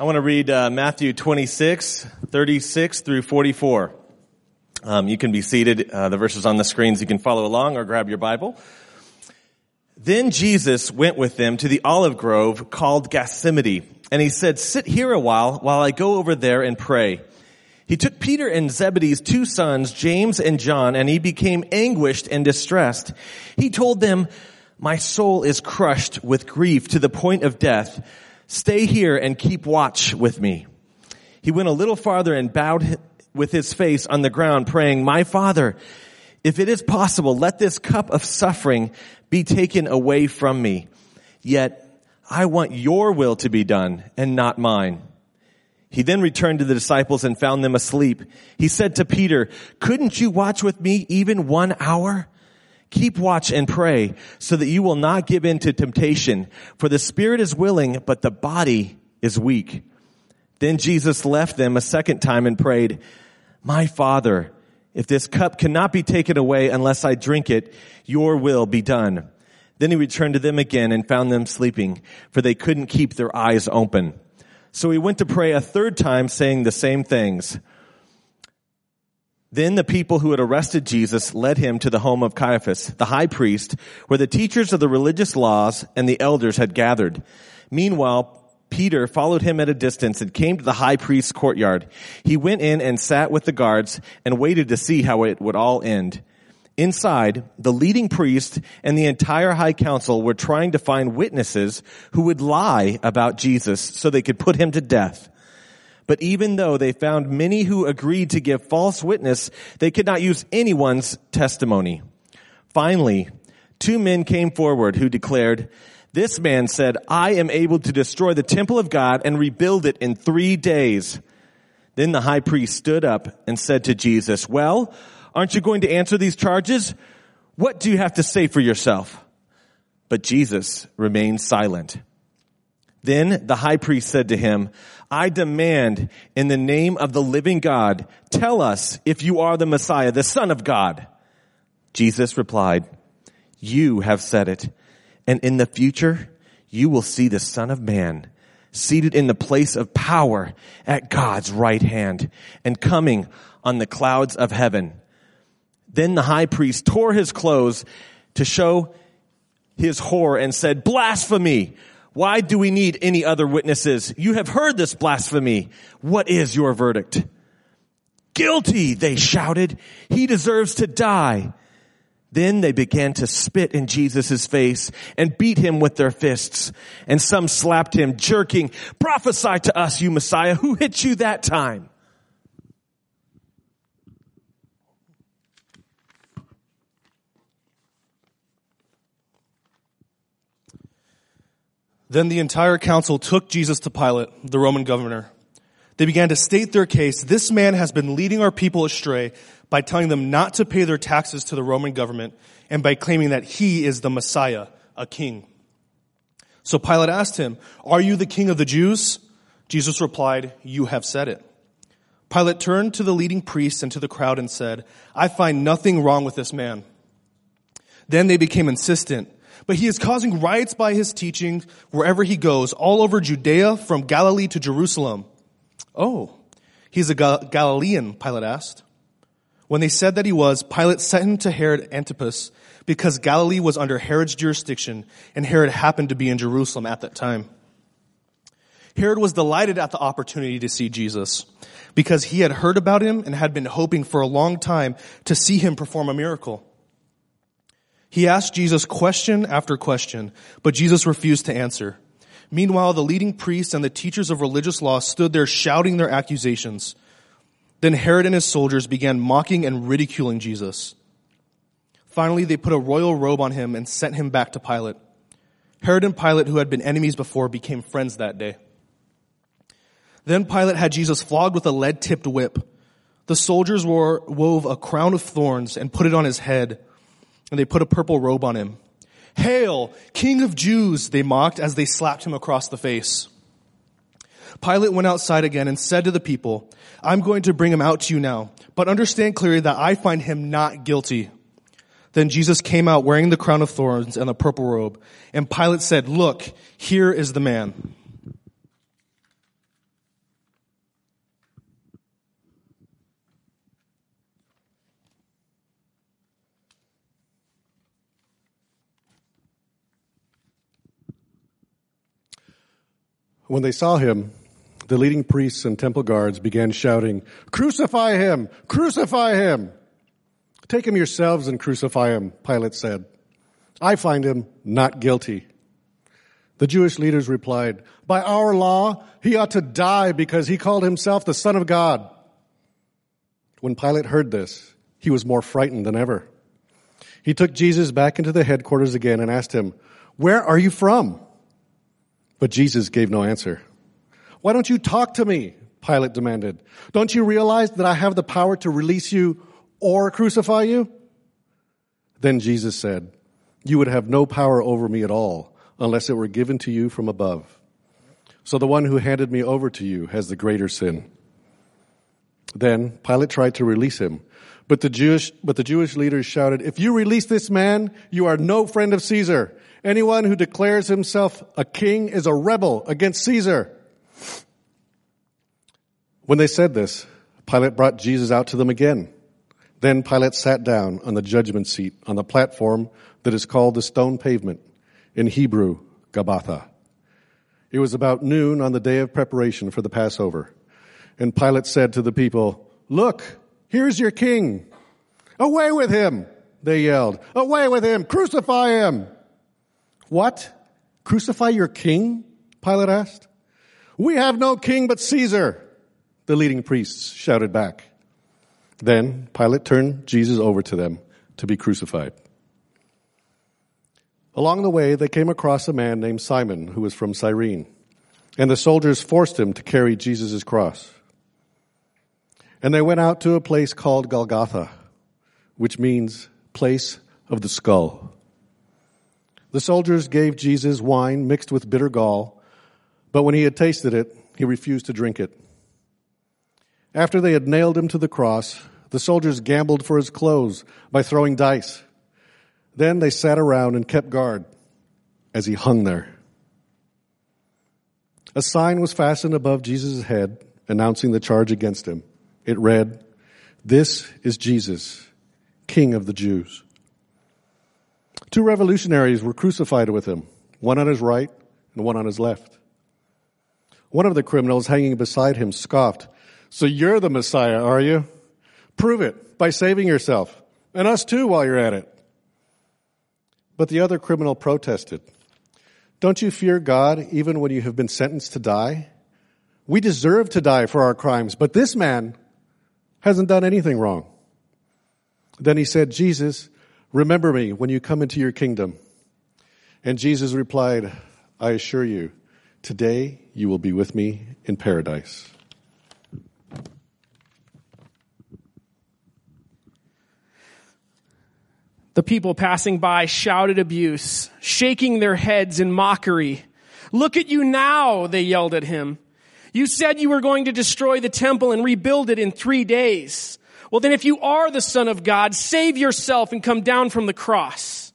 I want to read uh, Matthew 26, 36 through 44. Um, you can be seated. Uh, the verses on the screens. You can follow along or grab your Bible. Then Jesus went with them to the olive grove called Gethsemane, and he said, sit here a while while I go over there and pray. He took Peter and Zebedee's two sons, James and John, and he became anguished and distressed. He told them, my soul is crushed with grief to the point of death. Stay here and keep watch with me. He went a little farther and bowed with his face on the ground praying, my father, if it is possible, let this cup of suffering be taken away from me. Yet I want your will to be done and not mine. He then returned to the disciples and found them asleep. He said to Peter, couldn't you watch with me even one hour? Keep watch and pray so that you will not give in to temptation. For the spirit is willing, but the body is weak. Then Jesus left them a second time and prayed, my father, if this cup cannot be taken away unless I drink it, your will be done. Then he returned to them again and found them sleeping, for they couldn't keep their eyes open. So he went to pray a third time saying the same things. Then the people who had arrested Jesus led him to the home of Caiaphas, the high priest, where the teachers of the religious laws and the elders had gathered. Meanwhile, Peter followed him at a distance and came to the high priest's courtyard. He went in and sat with the guards and waited to see how it would all end. Inside, the leading priest and the entire high council were trying to find witnesses who would lie about Jesus so they could put him to death. But even though they found many who agreed to give false witness, they could not use anyone's testimony. Finally, two men came forward who declared, this man said, I am able to destroy the temple of God and rebuild it in three days. Then the high priest stood up and said to Jesus, well, aren't you going to answer these charges? What do you have to say for yourself? But Jesus remained silent. Then the high priest said to him, I demand in the name of the living God, tell us if you are the Messiah, the son of God. Jesus replied, you have said it. And in the future, you will see the son of man seated in the place of power at God's right hand and coming on the clouds of heaven. Then the high priest tore his clothes to show his horror and said, blasphemy. Why do we need any other witnesses? You have heard this blasphemy. What is your verdict? Guilty, they shouted. He deserves to die. Then they began to spit in Jesus' face and beat him with their fists. And some slapped him, jerking, prophesy to us, you Messiah. Who hit you that time? Then the entire council took Jesus to Pilate, the Roman governor. They began to state their case. This man has been leading our people astray by telling them not to pay their taxes to the Roman government and by claiming that he is the Messiah, a king. So Pilate asked him, are you the king of the Jews? Jesus replied, you have said it. Pilate turned to the leading priests and to the crowd and said, I find nothing wrong with this man. Then they became insistent but he is causing riots by his teaching wherever he goes, all over Judea, from Galilee to Jerusalem. Oh, he's a Galilean, Pilate asked. When they said that he was, Pilate sent him to Herod Antipas because Galilee was under Herod's jurisdiction and Herod happened to be in Jerusalem at that time. Herod was delighted at the opportunity to see Jesus because he had heard about him and had been hoping for a long time to see him perform a miracle. He asked Jesus question after question, but Jesus refused to answer. Meanwhile, the leading priests and the teachers of religious law stood there shouting their accusations. Then Herod and his soldiers began mocking and ridiculing Jesus. Finally, they put a royal robe on him and sent him back to Pilate. Herod and Pilate, who had been enemies before, became friends that day. Then Pilate had Jesus flogged with a lead tipped whip. The soldiers wore, wove a crown of thorns and put it on his head and they put a purple robe on him. Hail, King of Jews, they mocked as they slapped him across the face. Pilate went outside again and said to the people, I'm going to bring him out to you now, but understand clearly that I find him not guilty. Then Jesus came out wearing the crown of thorns and the purple robe, and Pilate said, look, here is the man. When they saw him, the leading priests and temple guards began shouting, Crucify him! Crucify him! Take him yourselves and crucify him, Pilate said. I find him not guilty. The Jewish leaders replied, By our law, he ought to die because he called himself the Son of God. When Pilate heard this, he was more frightened than ever. He took Jesus back into the headquarters again and asked him, Where are you from? But Jesus gave no answer. Why don't you talk to me? Pilate demanded. Don't you realize that I have the power to release you or crucify you? Then Jesus said, You would have no power over me at all unless it were given to you from above. So the one who handed me over to you has the greater sin. Then Pilate tried to release him, but the Jewish, but the Jewish leaders shouted, if you release this man, you are no friend of Caesar. Anyone who declares himself a king is a rebel against Caesar. When they said this, Pilate brought Jesus out to them again. Then Pilate sat down on the judgment seat on the platform that is called the stone pavement, in Hebrew, Gabbatha. It was about noon on the day of preparation for the Passover. And Pilate said to the people, Look, here's your king. Away with him, they yelled. Away with him, crucify him. What? Crucify your king? Pilate asked. We have no king but Caesar, the leading priests shouted back. Then Pilate turned Jesus over to them to be crucified. Along the way, they came across a man named Simon who was from Cyrene, and the soldiers forced him to carry Jesus' cross. And they went out to a place called Golgotha, which means place of the skull. The soldiers gave Jesus wine mixed with bitter gall, but when he had tasted it, he refused to drink it. After they had nailed him to the cross, the soldiers gambled for his clothes by throwing dice. Then they sat around and kept guard as he hung there. A sign was fastened above Jesus' head announcing the charge against him. It read, This is Jesus, King of the Jews. Two revolutionaries were crucified with him, one on his right and one on his left. One of the criminals hanging beside him scoffed, So you're the Messiah, are you? Prove it by saving yourself, and us too while you're at it. But the other criminal protested, Don't you fear God even when you have been sentenced to die? We deserve to die for our crimes, but this man hasn't done anything wrong. Then he said, Jesus, remember me when you come into your kingdom. And Jesus replied, I assure you, today you will be with me in paradise. The people passing by shouted abuse, shaking their heads in mockery. Look at you now, they yelled at him. You said you were going to destroy the temple and rebuild it in three days. Well, then if you are the son of God, save yourself and come down from the cross.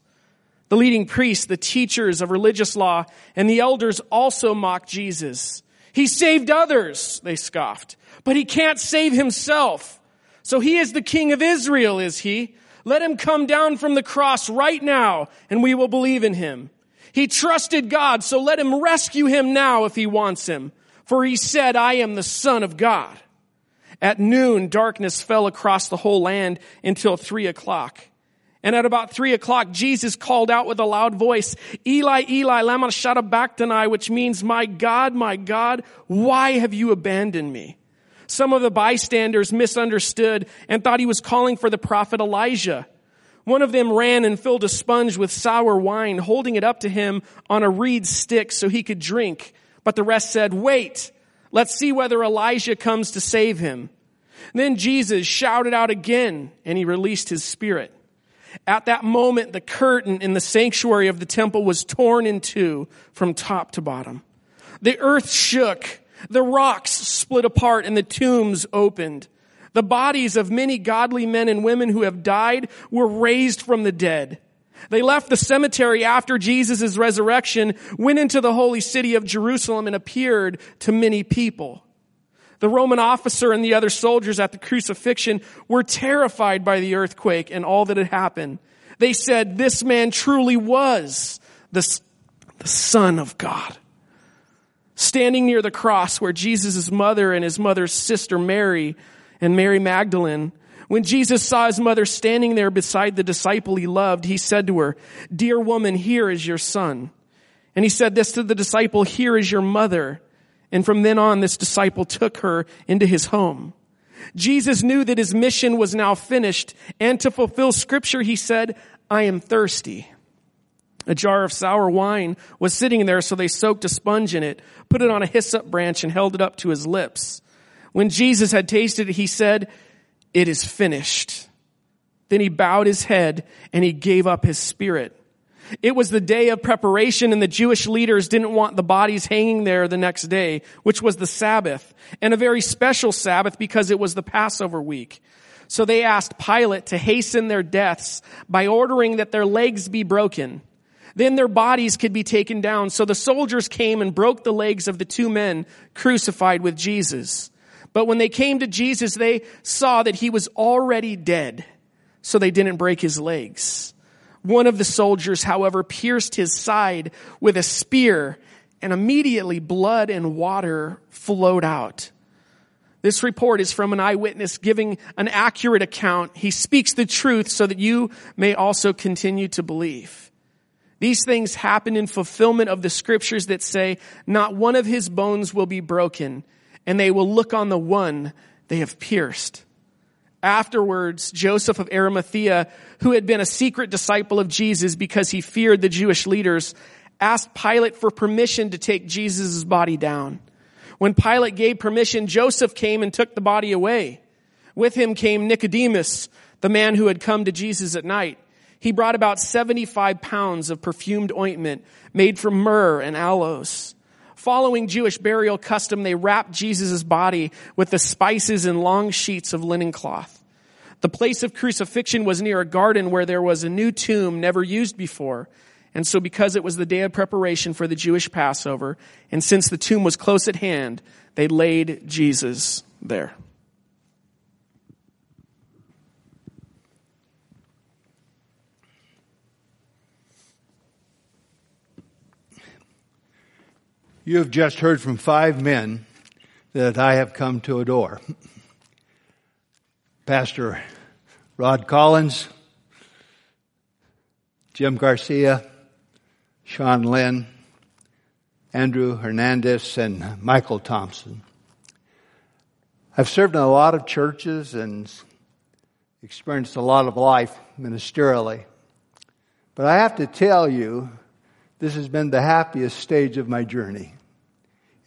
The leading priests, the teachers of religious law, and the elders also mocked Jesus. He saved others, they scoffed, but he can't save himself. So he is the king of Israel, is he? Let him come down from the cross right now and we will believe in him. He trusted God, so let him rescue him now if he wants him. For he said, I am the son of God. At noon, darkness fell across the whole land until three o'clock. And at about three o'clock, Jesus called out with a loud voice, Eli, Eli, lama sabachthani, which means, my God, my God, why have you abandoned me? Some of the bystanders misunderstood and thought he was calling for the prophet Elijah. One of them ran and filled a sponge with sour wine, holding it up to him on a reed stick so he could drink. But the rest said, wait, let's see whether Elijah comes to save him. Then Jesus shouted out again and he released his spirit. At that moment, the curtain in the sanctuary of the temple was torn in two from top to bottom. The earth shook, the rocks split apart and the tombs opened. The bodies of many godly men and women who have died were raised from the dead. They left the cemetery after Jesus' resurrection, went into the holy city of Jerusalem and appeared to many people. The Roman officer and the other soldiers at the crucifixion were terrified by the earthquake and all that had happened. They said, this man truly was the, the son of God. Standing near the cross where Jesus' mother and his mother's sister Mary and Mary Magdalene. When Jesus saw his mother standing there beside the disciple he loved, he said to her, Dear woman, here is your son. And he said this to the disciple, Here is your mother. And from then on, this disciple took her into his home. Jesus knew that his mission was now finished, and to fulfill scripture, he said, I am thirsty. A jar of sour wine was sitting there, so they soaked a sponge in it, put it on a hyssop branch, and held it up to his lips. When Jesus had tasted it, he said, It is finished. Then he bowed his head and he gave up his spirit. It was the day of preparation and the Jewish leaders didn't want the bodies hanging there the next day, which was the Sabbath, and a very special Sabbath because it was the Passover week. So they asked Pilate to hasten their deaths by ordering that their legs be broken. Then their bodies could be taken down. So the soldiers came and broke the legs of the two men crucified with Jesus. But when they came to Jesus, they saw that he was already dead. So they didn't break his legs. One of the soldiers, however, pierced his side with a spear and immediately blood and water flowed out. This report is from an eyewitness giving an accurate account. He speaks the truth so that you may also continue to believe. These things happen in fulfillment of the scriptures that say, not one of his bones will be broken, and they will look on the one they have pierced. Afterwards, Joseph of Arimathea, who had been a secret disciple of Jesus because he feared the Jewish leaders, asked Pilate for permission to take Jesus' body down. When Pilate gave permission, Joseph came and took the body away. With him came Nicodemus, the man who had come to Jesus at night. He brought about 75 pounds of perfumed ointment made from myrrh and aloes. Following Jewish burial custom, they wrapped Jesus' body with the spices in long sheets of linen cloth. The place of crucifixion was near a garden where there was a new tomb never used before. And so because it was the day of preparation for the Jewish Passover, and since the tomb was close at hand, they laid Jesus there. You have just heard from five men that I have come to adore. Pastor Rod Collins, Jim Garcia, Sean Lynn, Andrew Hernandez, and Michael Thompson. I've served in a lot of churches and experienced a lot of life ministerially. But I have to tell you, this has been the happiest stage of my journey.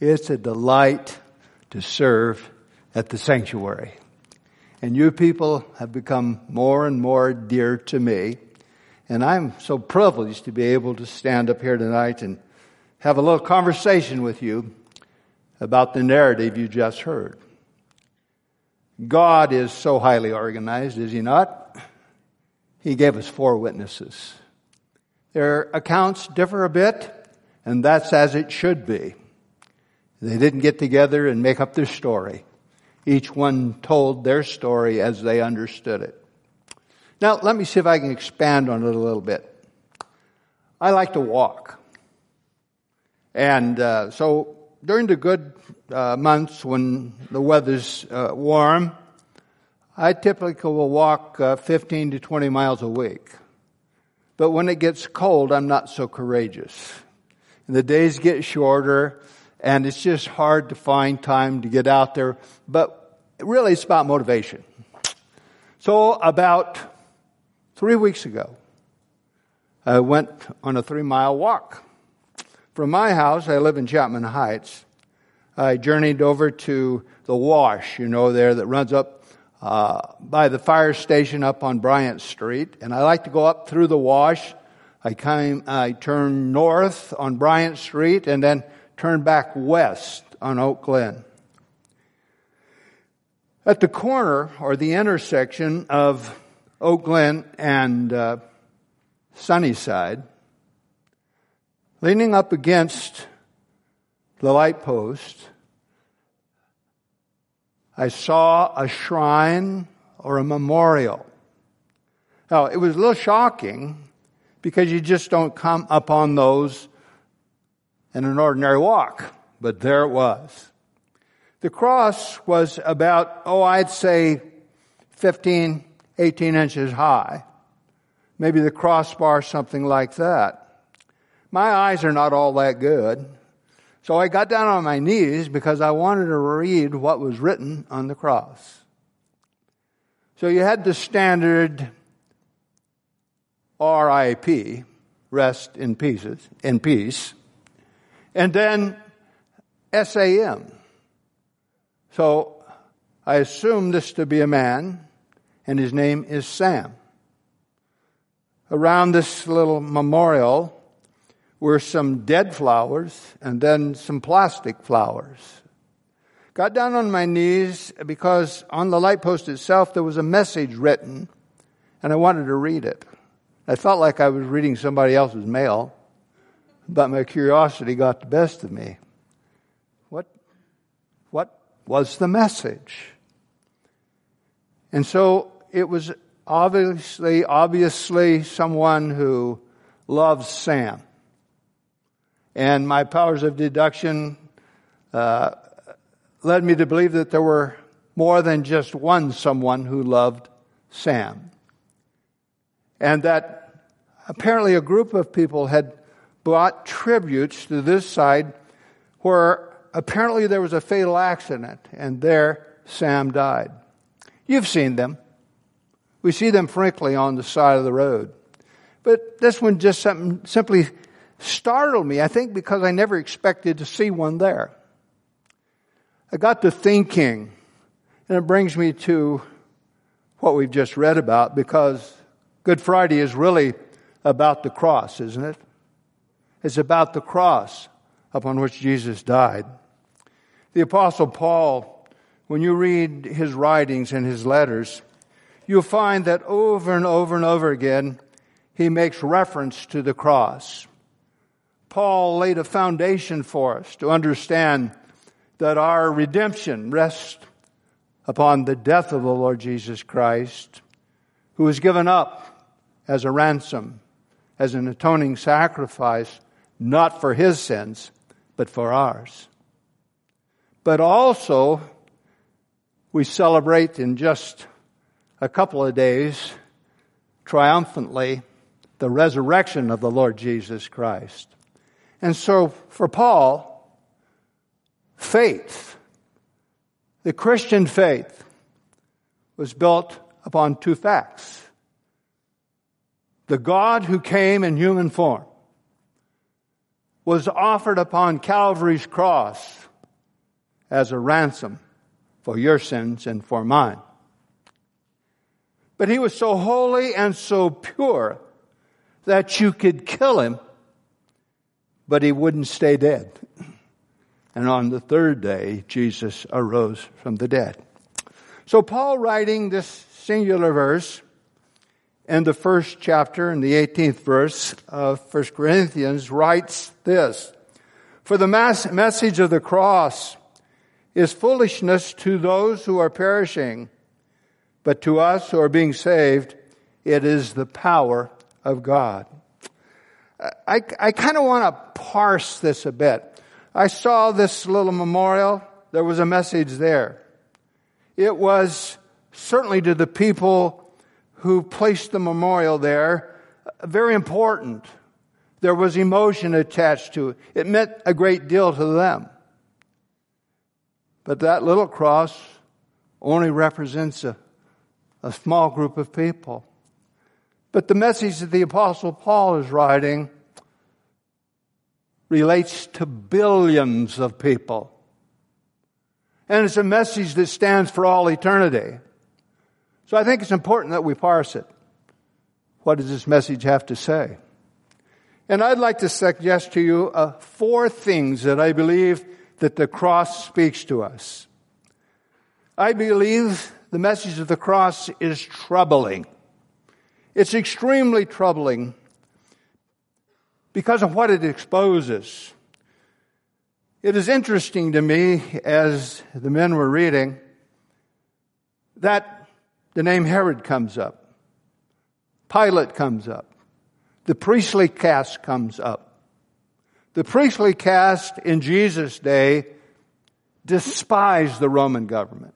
It's a delight to serve at the sanctuary. And you people have become more and more dear to me. And I'm so privileged to be able to stand up here tonight and have a little conversation with you about the narrative you just heard. God is so highly organized, is he not? He gave us four witnesses. Their accounts differ a bit, and that's as it should be. They didn't get together and make up their story. Each one told their story as they understood it. Now, let me see if I can expand on it a little bit. I like to walk. And uh, so during the good uh, months when the weather's uh, warm, I typically will walk uh, 15 to 20 miles a week. But when it gets cold, I'm not so courageous. And the days get shorter, and it's just hard to find time to get out there. But really, it's about motivation. So, about three weeks ago, I went on a three mile walk. From my house, I live in Chapman Heights. I journeyed over to the wash, you know, there that runs up uh, by the fire station up on Bryant Street. And I like to go up through the wash. I came, I turned north on Bryant Street and then turn back west on Oak Glen. At the corner or the intersection of Oak Glen and uh, Sunnyside, leaning up against the light post, I saw a shrine or a memorial. Now, it was a little shocking because you just don't come upon those in an ordinary walk. but there it was. The cross was about, oh, I'd say 15, 18 inches high. Maybe the crossbar, something like that. My eyes are not all that good. So I got down on my knees because I wanted to read what was written on the cross. So you had the standard RIP, rest in pieces, in peace, and then SAM. So I assume this to be a man, and his name is Sam. Around this little memorial were some dead flowers and then some plastic flowers. Got down on my knees because on the light post itself there was a message written, and I wanted to read it. I felt like I was reading somebody else's mail, but my curiosity got the best of me. What, what was the message? And so it was obviously, obviously someone who loves Sam. And my powers of deduction uh, led me to believe that there were more than just one someone who loved Sam. And that apparently a group of people had brought tributes to this side where apparently there was a fatal accident and there Sam died. You've seen them. We see them frankly on the side of the road. But this one just simply startled me, I think because I never expected to see one there. I got to thinking, and it brings me to what we've just read about because Good Friday is really about the cross, isn't it? It's about the cross upon which Jesus died. The Apostle Paul, when you read his writings and his letters, you'll find that over and over and over again, he makes reference to the cross. Paul laid a foundation for us to understand that our redemption rests upon the death of the Lord Jesus Christ, who was given up as a ransom as an atoning sacrifice, not for his sins, but for ours. But also, we celebrate in just a couple of days triumphantly the resurrection of the Lord Jesus Christ. And so for Paul, faith, the Christian faith, was built upon two facts the God who came in human form, was offered upon Calvary's cross as a ransom for your sins and for mine. But he was so holy and so pure that you could kill him, but he wouldn't stay dead. And on the third day, Jesus arose from the dead. So Paul writing this singular verse in the first chapter, in the 18th verse of 1 Corinthians, writes this For the mass- message of the cross is foolishness to those who are perishing, but to us who are being saved, it is the power of God. I, I kind of want to parse this a bit. I saw this little memorial. There was a message there. It was certainly to the people who placed the memorial there, very important. There was emotion attached to it. It meant a great deal to them. But that little cross only represents a, a small group of people. But the message that the apostle Paul is writing relates to billions of people. And it's a message that stands for all eternity. So I think it's important that we parse it. What does this message have to say? And I'd like to suggest to you uh, four things that I believe that the cross speaks to us. I believe the message of the cross is troubling. It's extremely troubling because of what it exposes. It is interesting to me as the men were reading that the name Herod comes up. Pilate comes up. The priestly caste comes up. The priestly caste in Jesus' day despised the Roman government.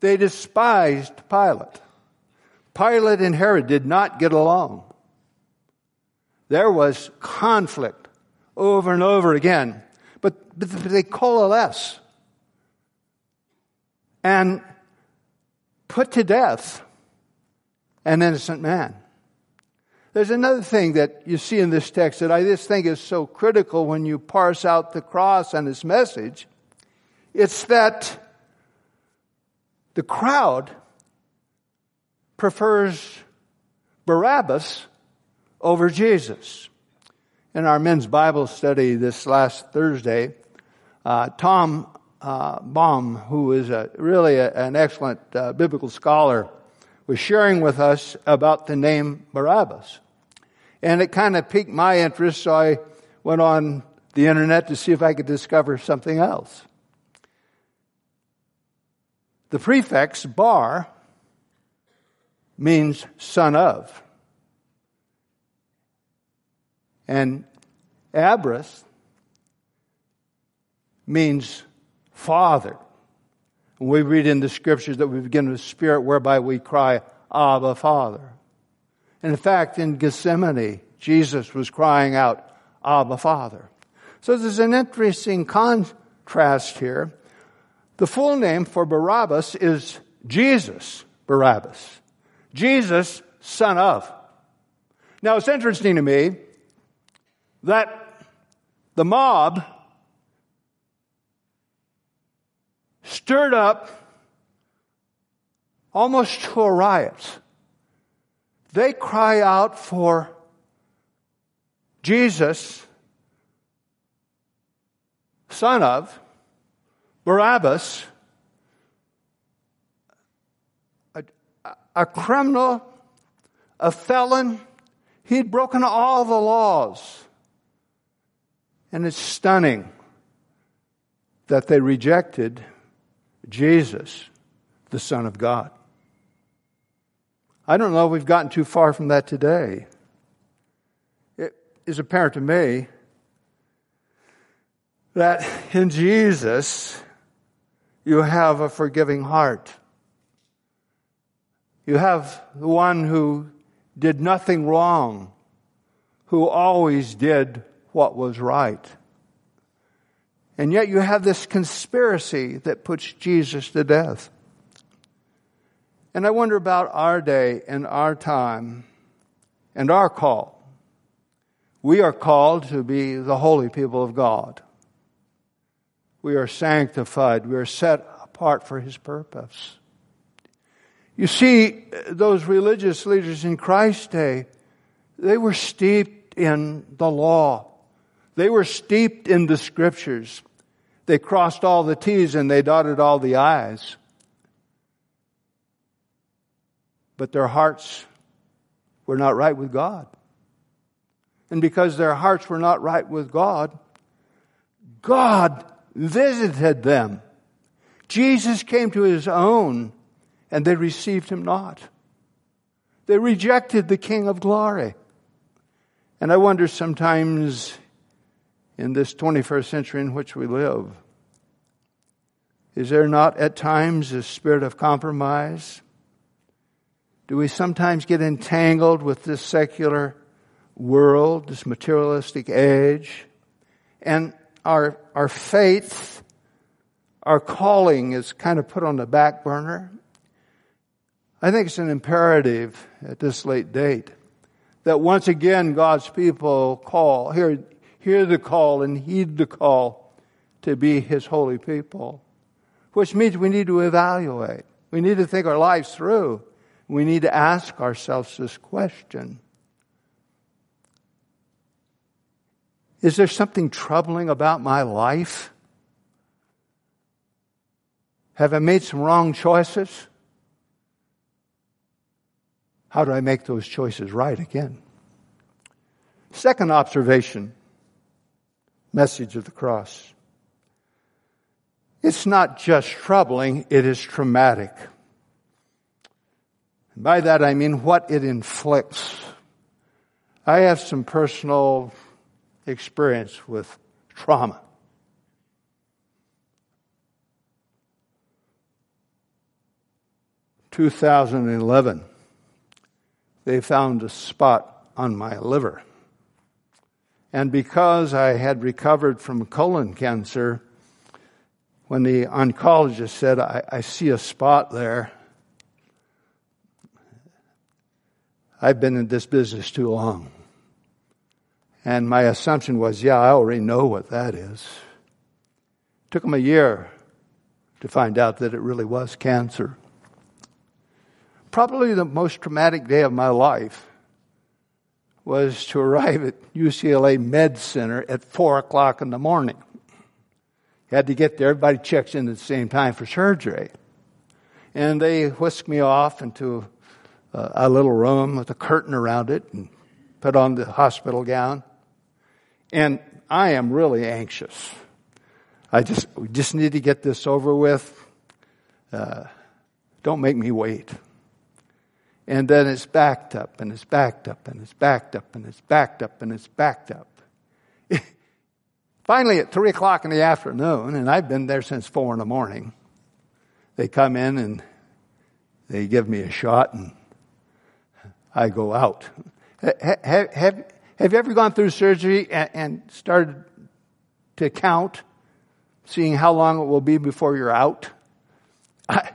They despised Pilate. Pilate and Herod did not get along. There was conflict over and over again, but, but they coalesce and put to death an innocent man. There's another thing that you see in this text that I just think is so critical when you parse out the cross and its message. It's that the crowd prefers Barabbas over Jesus. In our men's Bible study this last Thursday, uh, Tom uh, Baum, who is a, really a, an excellent uh, biblical scholar, was sharing with us about the name Barabbas. And it kind of piqued my interest, so I went on the internet to see if I could discover something else. The prefix bar means son of. And Abras means father. And we read in the scriptures that we begin with spirit whereby we cry, Abba, Father. And in fact, in Gethsemane, Jesus was crying out, Abba, Father. So there's an interesting contrast here. The full name for Barabbas is Jesus Barabbas. Jesus, son of. Now it's interesting to me that the mob stirred up almost to a riot. They cry out for Jesus, son of Barabbas, a criminal, a felon. He'd broken all the laws. And it's stunning that they rejected Jesus, the Son of God. I don't know if we've gotten too far from that today. It is apparent to me that in Jesus, you have a forgiving heart. You have the one who did nothing wrong, who always did what was right. And yet you have this conspiracy that puts Jesus to death. And I wonder about our day and our time and our call. We are called to be the holy people of God. We are sanctified. We are set apart for His purpose. You see, those religious leaders in Christ's day, they were steeped in the law. They were steeped in the scriptures. They crossed all the T's and they dotted all the I's. But their hearts were not right with God. And because their hearts were not right with God, God visited them. Jesus came to his own and they received him not. They rejected the King of glory. And I wonder sometimes in this 21st century in which we live, is there not at times a spirit of compromise? Do we sometimes get entangled with this secular world, this materialistic age? And our, our faith, our calling is kind of put on the back burner. I think it's an imperative at this late date that once again God's people call, hear, hear the call and heed the call to be His holy people. Which means we need to evaluate. We need to think our lives through. We need to ask ourselves this question. Is there something troubling about my life? Have I made some wrong choices? How do I make those choices right again? Second observation message of the cross. It's not just troubling, it is traumatic. by that I mean what it inflicts. I have some personal experience with trauma. Two thousand and eleven, they found a spot on my liver. And because I had recovered from colon cancer, when the oncologist said, I, I see a spot there, I've been in this business too long. And my assumption was, yeah, I already know what that is. It took them a year to find out that it really was cancer. Probably the most traumatic day of my life was to arrive at UCLA Med Center at four o'clock in the morning. Had to get there. Everybody checks in at the same time for surgery. And they whisked me off into uh, a little room with a curtain around it and put on the hospital gown. And I am really anxious. I just, we just need to get this over with. Uh, don't make me wait. And then it's backed up and it's backed up and it's backed up and it's backed up and it's backed up. Finally, at three o'clock in the afternoon, and I've been there since four in the morning, they come in and they give me a shot and I go out. Have, have, have you ever gone through surgery and, and started to count, seeing how long it will be before you're out? I,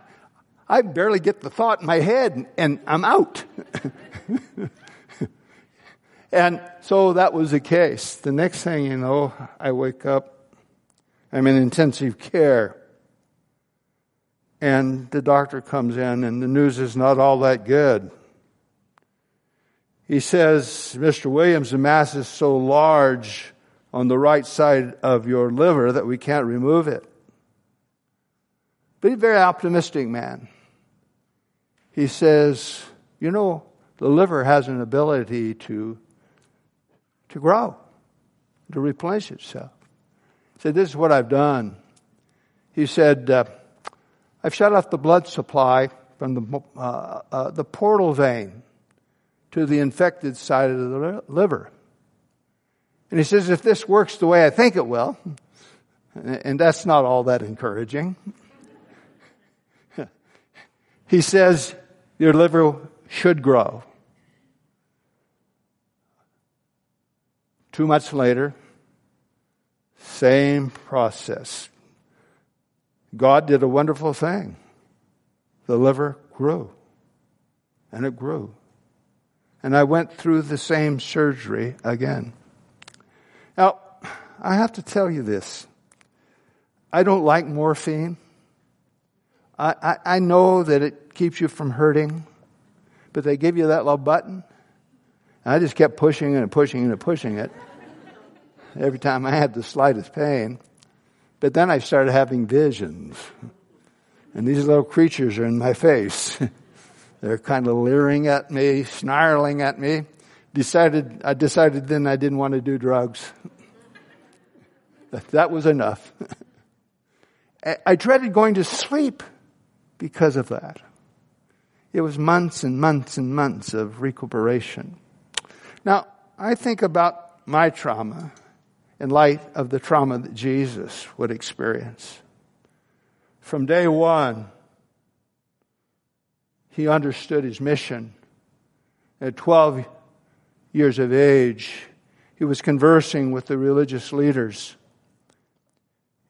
I barely get the thought in my head and I'm out. and so that was the case. The next thing you know, I wake up, I'm in intensive care. And the doctor comes in and the news is not all that good. He says, Mr. Williams, the mass is so large on the right side of your liver that we can't remove it. But he's a very optimistic man. He says, you know, the liver has an ability to, to grow, to replenish itself. He said, this is what I've done. He said, uh, I've shut off the blood supply from the, uh, uh, the portal vein to the infected side of the liver. And he says, if this works the way I think it will, and that's not all that encouraging, he says, your liver should grow. Two months later, same process. God did a wonderful thing. The liver grew, and it grew and I went through the same surgery again. Now, I have to tell you this. I don't like morphine. I, I, I, know that it keeps you from hurting, but they give you that little button. And I just kept pushing and pushing and pushing it every time I had the slightest pain. But then I started having visions. And these little creatures are in my face. They're kind of leering at me, snarling at me. Decided, I decided then I didn't want to do drugs. that was enough. I dreaded going to sleep because of that. It was months and months and months of recuperation. Now, I think about my trauma in light of the trauma that Jesus would experience. From day one, he understood his mission. At 12 years of age, he was conversing with the religious leaders.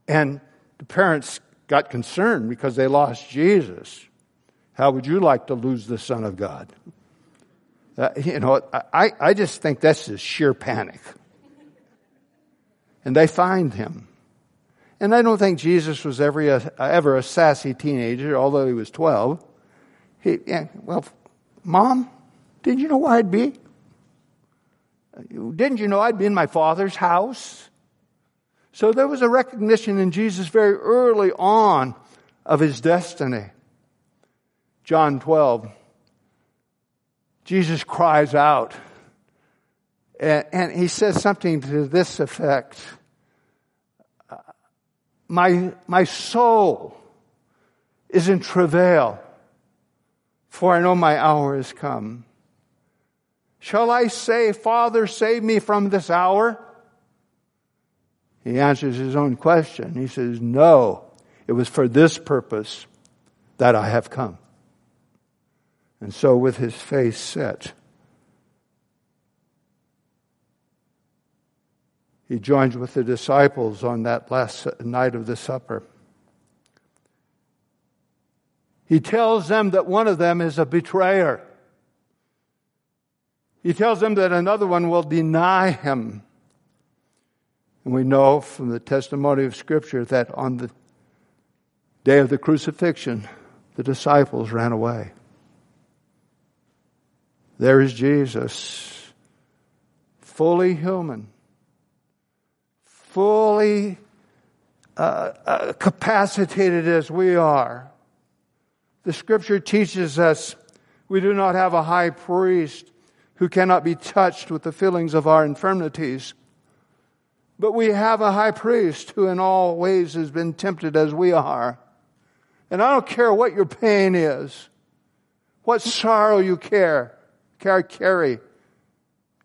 And the parents got concerned because they lost Jesus. How would you like to lose the Son of God? Uh, you know, I, I just think that's just sheer panic. And they find him. And I don't think Jesus was ever a, ever a sassy teenager, although he was 12. He, yeah, well, Mom, didn't you know where I'd be? Didn't you know I'd be in my father's house? So there was a recognition in Jesus very early on of his destiny. John 12. Jesus cries out and, he says something to this effect. Uh, my, my soul is in travail for I know my hour is come. Shall I say, Father, save me from this hour? He answers his own question. He says, No, it was for this purpose that I have come. And so, with his face set, he joins with the disciples on that last night of the supper. He tells them that one of them is a betrayer. He tells them that another one will deny him. And we know from the testimony of Scripture that on the day of the crucifixion, the disciples ran away. There is Jesus, fully human, fully uh, uh, capacitated as we are. The scripture teaches us we do not have a high priest who cannot be touched with the feelings of our infirmities. But we have a high priest who in all ways has been tempted as we are. And I don't care what your pain is, what sorrow you care, care, carry.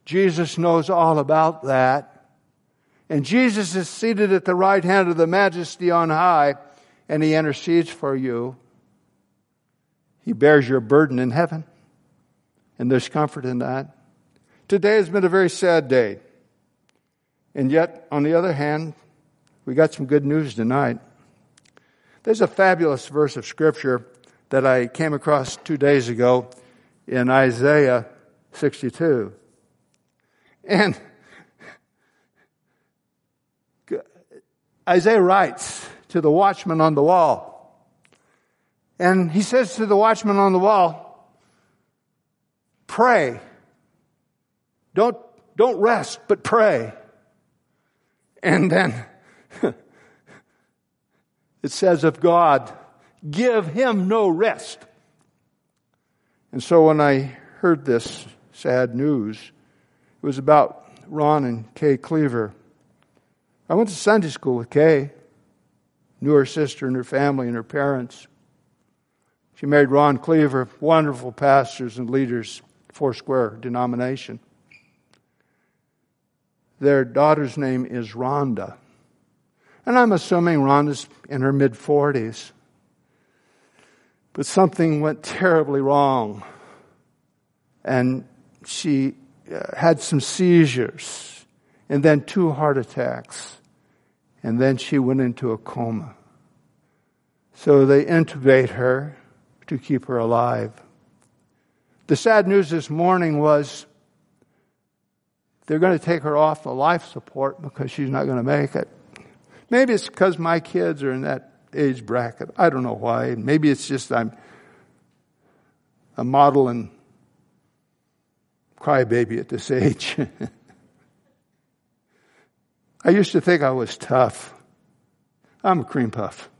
Jesus knows all about that. And Jesus is seated at the right hand of the majesty on high, and he intercedes for you. He bears your burden in heaven. And there's comfort in that. Today has been a very sad day. And yet, on the other hand, we got some good news tonight. There's a fabulous verse of scripture that I came across two days ago in Isaiah 62. And Isaiah writes to the watchman on the wall, and he says to the watchman on the wall, pray. Don't, don't rest, but pray. And then it says of God, give him no rest. And so when I heard this sad news, it was about Ron and Kay Cleaver. I went to Sunday school with Kay, knew her sister and her family and her parents. She married Ron Cleaver, wonderful pastors and leaders, Foursquare denomination. Their daughter's name is Rhonda. And I'm assuming Rhonda's in her mid 40s. But something went terribly wrong. And she uh, had some seizures, and then two heart attacks. And then she went into a coma. So they intubate her to keep her alive. The sad news this morning was they're going to take her off the life support because she's not going to make it. Maybe it's because my kids are in that age bracket. I don't know why. Maybe it's just I'm a model and crybaby at this age. I used to think I was tough. I'm a cream puff.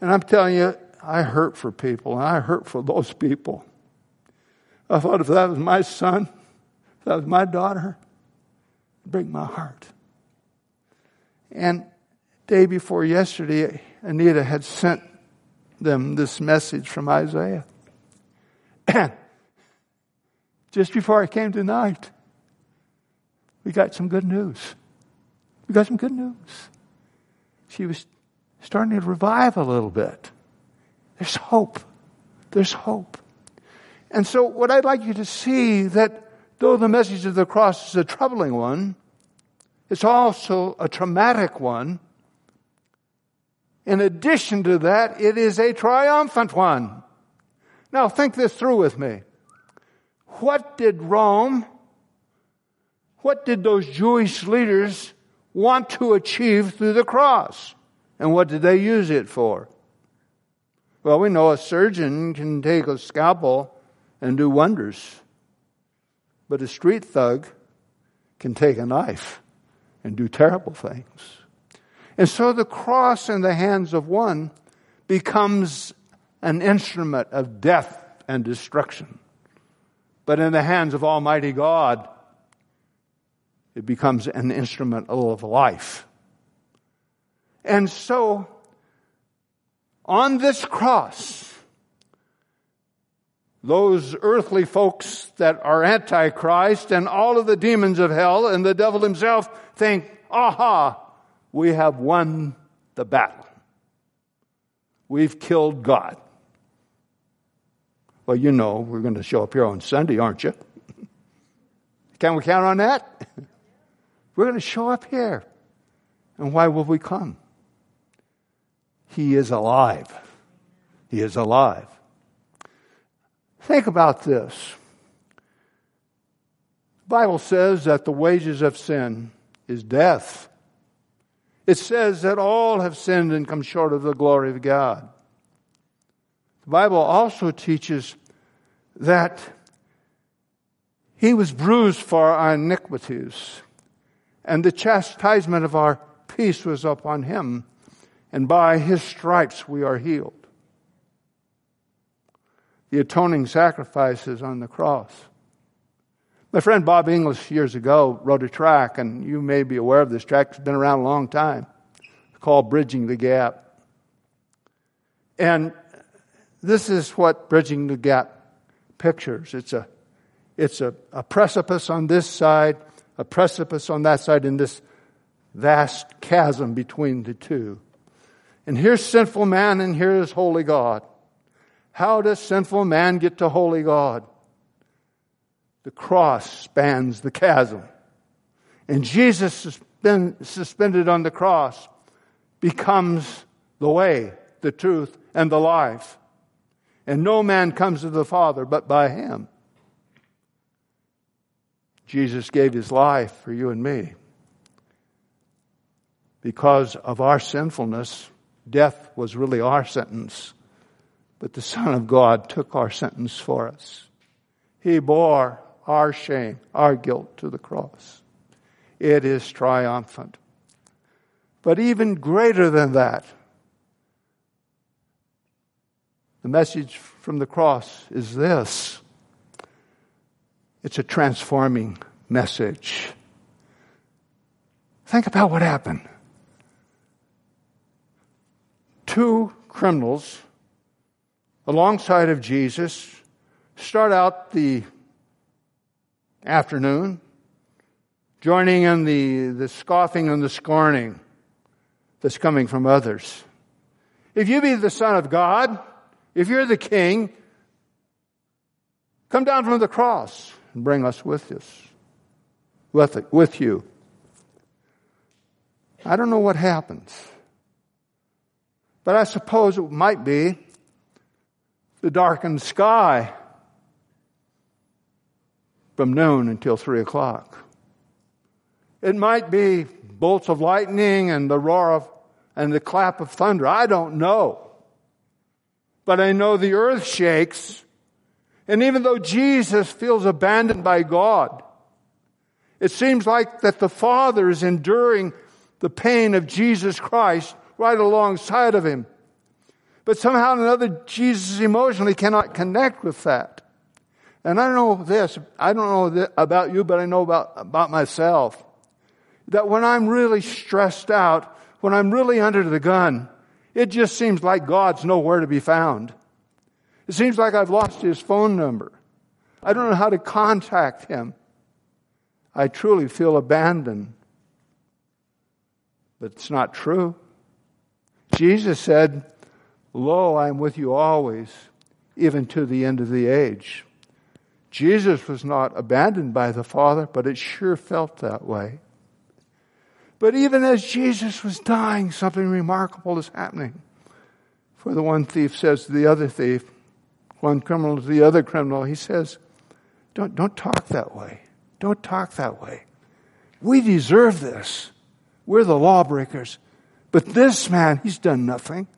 And I'm telling you, I hurt for people, and I hurt for those people. I thought if that was my son, that was my daughter, break my heart. And day before yesterday, Anita had sent them this message from Isaiah. Just before I came tonight, we got some good news. We got some good news. She was starting to revive a little bit. There's hope. There's hope. And so what I'd like you to see that though the message of the cross is a troubling one, it's also a traumatic one. In addition to that, it is a triumphant one. Now think this through with me. What did Rome, what did those Jewish leaders want to achieve through the cross? And what did they use it for? Well, we know a surgeon can take a scalpel and do wonders. But a street thug can take a knife and do terrible things. And so the cross in the hands of one becomes an instrument of death and destruction. But in the hands of Almighty God, it becomes an instrument of life. And so on this cross, those earthly folks that are antichrist and all of the demons of hell and the devil himself think, aha, we have won the battle. We've killed God. Well, you know, we're going to show up here on Sunday, aren't you? Can we count on that? We're going to show up here. And why will we come? He is alive. He is alive. Think about this. The Bible says that the wages of sin is death. It says that all have sinned and come short of the glory of God. The Bible also teaches that he was bruised for our iniquities, and the chastisement of our peace was upon him, and by his stripes we are healed. The atoning sacrifices on the cross. My friend Bob English years ago wrote a track, and you may be aware of this track. It's been around a long time, called Bridging the Gap. And this is what Bridging the Gap pictures. It's a, it's a, a precipice on this side, a precipice on that side, and this vast chasm between the two. And here's sinful man, and here is holy God. How does sinful man get to holy God? The cross spans the chasm. And Jesus suspended on the cross becomes the way, the truth, and the life. And no man comes to the Father but by him. Jesus gave his life for you and me. Because of our sinfulness, death was really our sentence. But the Son of God took our sentence for us. He bore our shame, our guilt to the cross. It is triumphant. But even greater than that, The message from the cross is this it's a transforming message. Think about what happened. Two criminals alongside of Jesus start out the afternoon, joining in the, the scoffing and the scorning that's coming from others. If you be the Son of God, if you're the king, come down from the cross and bring us with us, with, it, with you. I don't know what happens. But I suppose it might be the darkened sky from noon until three o'clock. It might be bolts of lightning and the roar of and the clap of thunder. I don't know but I know the earth shakes. And even though Jesus feels abandoned by God, it seems like that the Father is enduring the pain of Jesus Christ right alongside of him. But somehow or another, Jesus emotionally cannot connect with that. And I know this, I don't know about you, but I know about, about myself. That when I'm really stressed out, when I'm really under the gun, it just seems like God's nowhere to be found. It seems like I've lost his phone number. I don't know how to contact him. I truly feel abandoned. But it's not true. Jesus said, Lo, I am with you always, even to the end of the age. Jesus was not abandoned by the Father, but it sure felt that way. But even as Jesus was dying, something remarkable is happening. For the one thief says to the other thief, one criminal to the other criminal, he says, don't, don't talk that way. Don't talk that way. We deserve this. We're the lawbreakers. But this man, he's done nothing.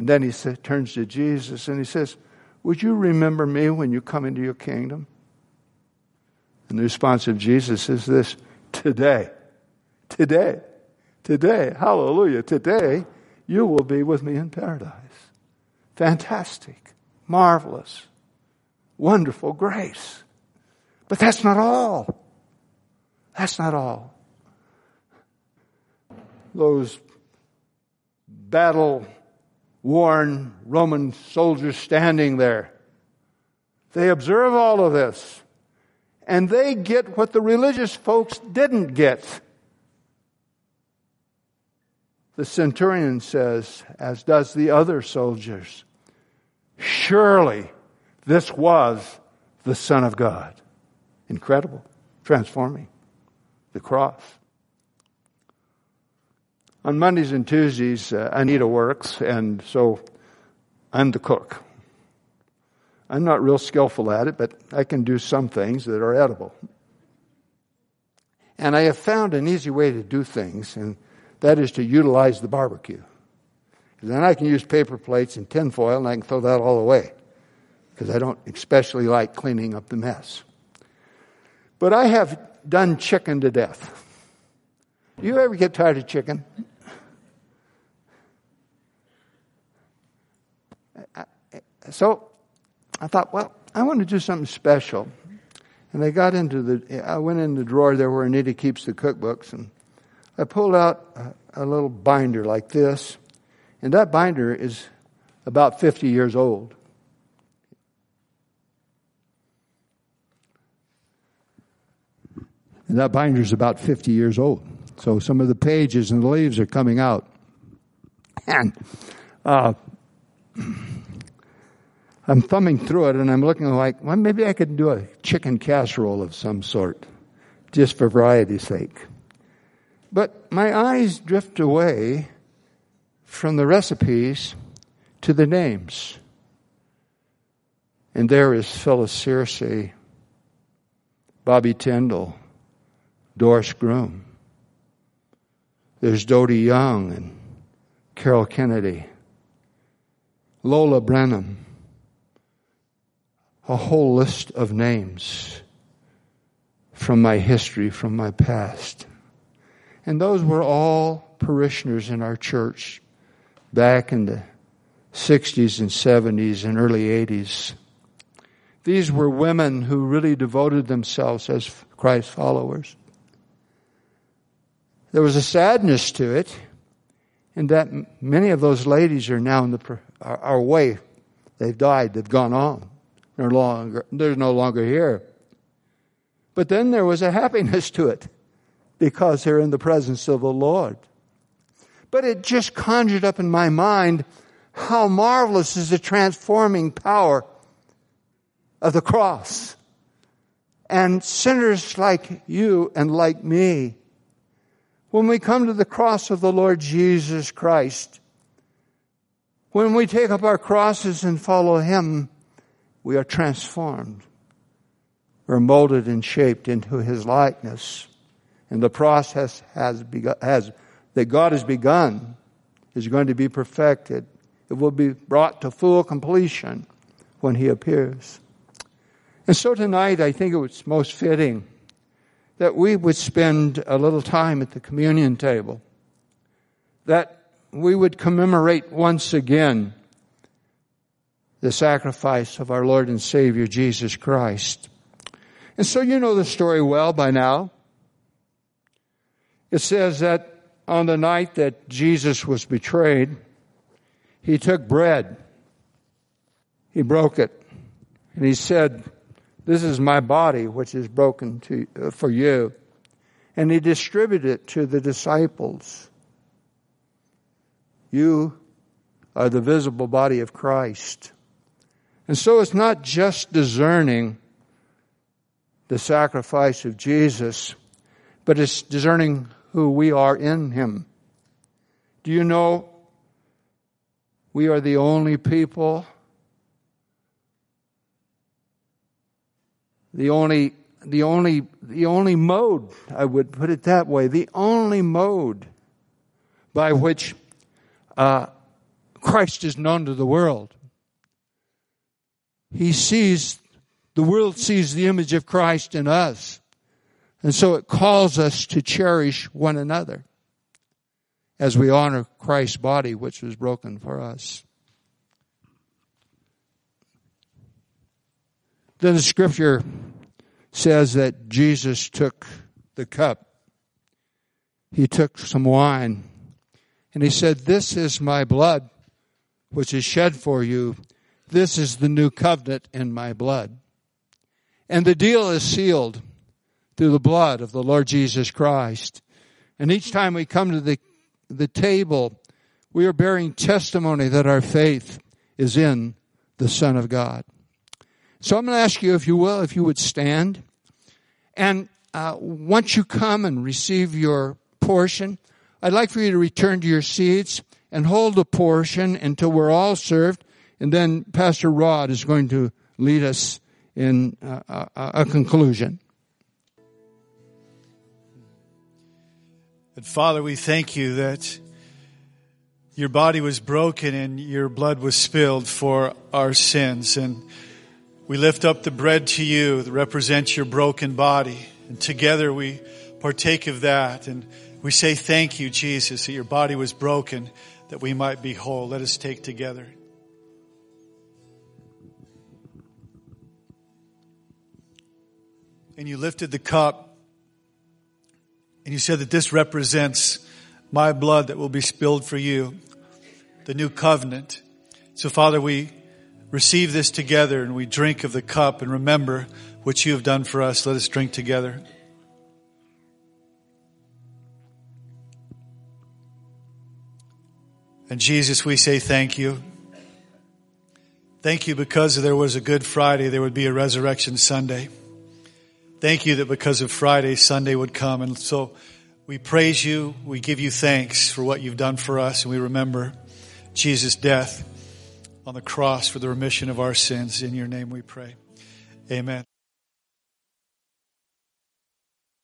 And then he turns to Jesus and he says, Would you remember me when you come into your kingdom? And the response of Jesus is this Today. Today, today, hallelujah, today, you will be with me in paradise. Fantastic, marvelous, wonderful grace. But that's not all. That's not all. Those battle worn Roman soldiers standing there They observe all of this. And they get what the religious folks didn't get. The centurion says, as does the other soldiers, surely this was the Son of God. Incredible, transforming the cross. On Mondays and Tuesdays, uh, Anita works, and so I'm the cook. I'm not real skillful at it, but I can do some things that are edible. And I have found an easy way to do things, and that is to utilize the barbecue. Then I can use paper plates and tinfoil, and I can throw that all away because I don't especially like cleaning up the mess. But I have done chicken to death. Do you ever get tired of chicken? So I thought, well, I want to do something special. And I got into the, I went in the drawer there where Anita keeps the cookbooks and I pulled out a, a little binder like this. And that binder is about 50 years old. And that binder is about 50 years old. So some of the pages and the leaves are coming out. And uh, I'm thumbing through it and I'm looking like, well, maybe I could do a chicken casserole of some sort, just for variety's sake. But my eyes drift away from the recipes to the names. And there is Phyllis Searcy, Bobby Tyndall, Doris Groom. There's Dodie Young and Carol Kennedy, Lola Brenham, a whole list of names from my history, from my past. And those were all parishioners in our church back in the 60s and 70s and early 80s. These were women who really devoted themselves as Christ followers. There was a sadness to it, in that many of those ladies are now in the are, are. They've died. They've gone on. They're, longer, they're no longer here. But then there was a happiness to it because they're in the presence of the Lord. But it just conjured up in my mind how marvelous is the transforming power of the cross. And sinners like you and like me, when we come to the cross of the Lord Jesus Christ, when we take up our crosses and follow Him, we are transformed. We're molded and shaped into His likeness. And the process has begun, has, that God has begun is going to be perfected. It will be brought to full completion when He appears. And so tonight, I think it was most fitting that we would spend a little time at the communion table, that we would commemorate once again the sacrifice of our Lord and Savior Jesus Christ. And so you know the story well by now. It says that on the night that Jesus was betrayed, he took bread, he broke it, and he said, This is my body, which is broken to, uh, for you. And he distributed it to the disciples. You are the visible body of Christ. And so it's not just discerning the sacrifice of Jesus, but it's discerning who we are in Him. Do you know we are the only people, the only, the only, the only mode, I would put it that way, the only mode by which uh, Christ is known to the world he sees, the world sees the image of Christ in us. And so it calls us to cherish one another as we honor Christ's body, which was broken for us. Then the scripture says that Jesus took the cup. He took some wine and he said, This is my blood, which is shed for you This is the new covenant in my blood. And the deal is sealed through the blood of the Lord Jesus Christ. And each time we come to the, the table, we are bearing testimony that our faith is in the Son of God. So I'm going to ask you, if you will, if you would stand. And uh, once you come and receive your portion, I'd like for you to return to your seats and hold the portion until we're all served. And then Pastor Rod is going to lead us in uh, a, a conclusion. And Father, we thank you that your body was broken and your blood was spilled for our sins. And we lift up the bread to you that represents your broken body. And together we partake of that. And we say, Thank you, Jesus, that your body was broken that we might be whole. Let us take together. And you lifted the cup and you said that this represents my blood that will be spilled for you, the new covenant. So Father, we receive this together and we drink of the cup and remember what you have done for us. Let us drink together. And Jesus, we say thank you. Thank you because there was a Good Friday, there would be a Resurrection Sunday. Thank you that because of Friday, Sunday would come. And so we praise you. We give you thanks for what you've done for us. And we remember Jesus' death on the cross for the remission of our sins. In your name we pray. Amen.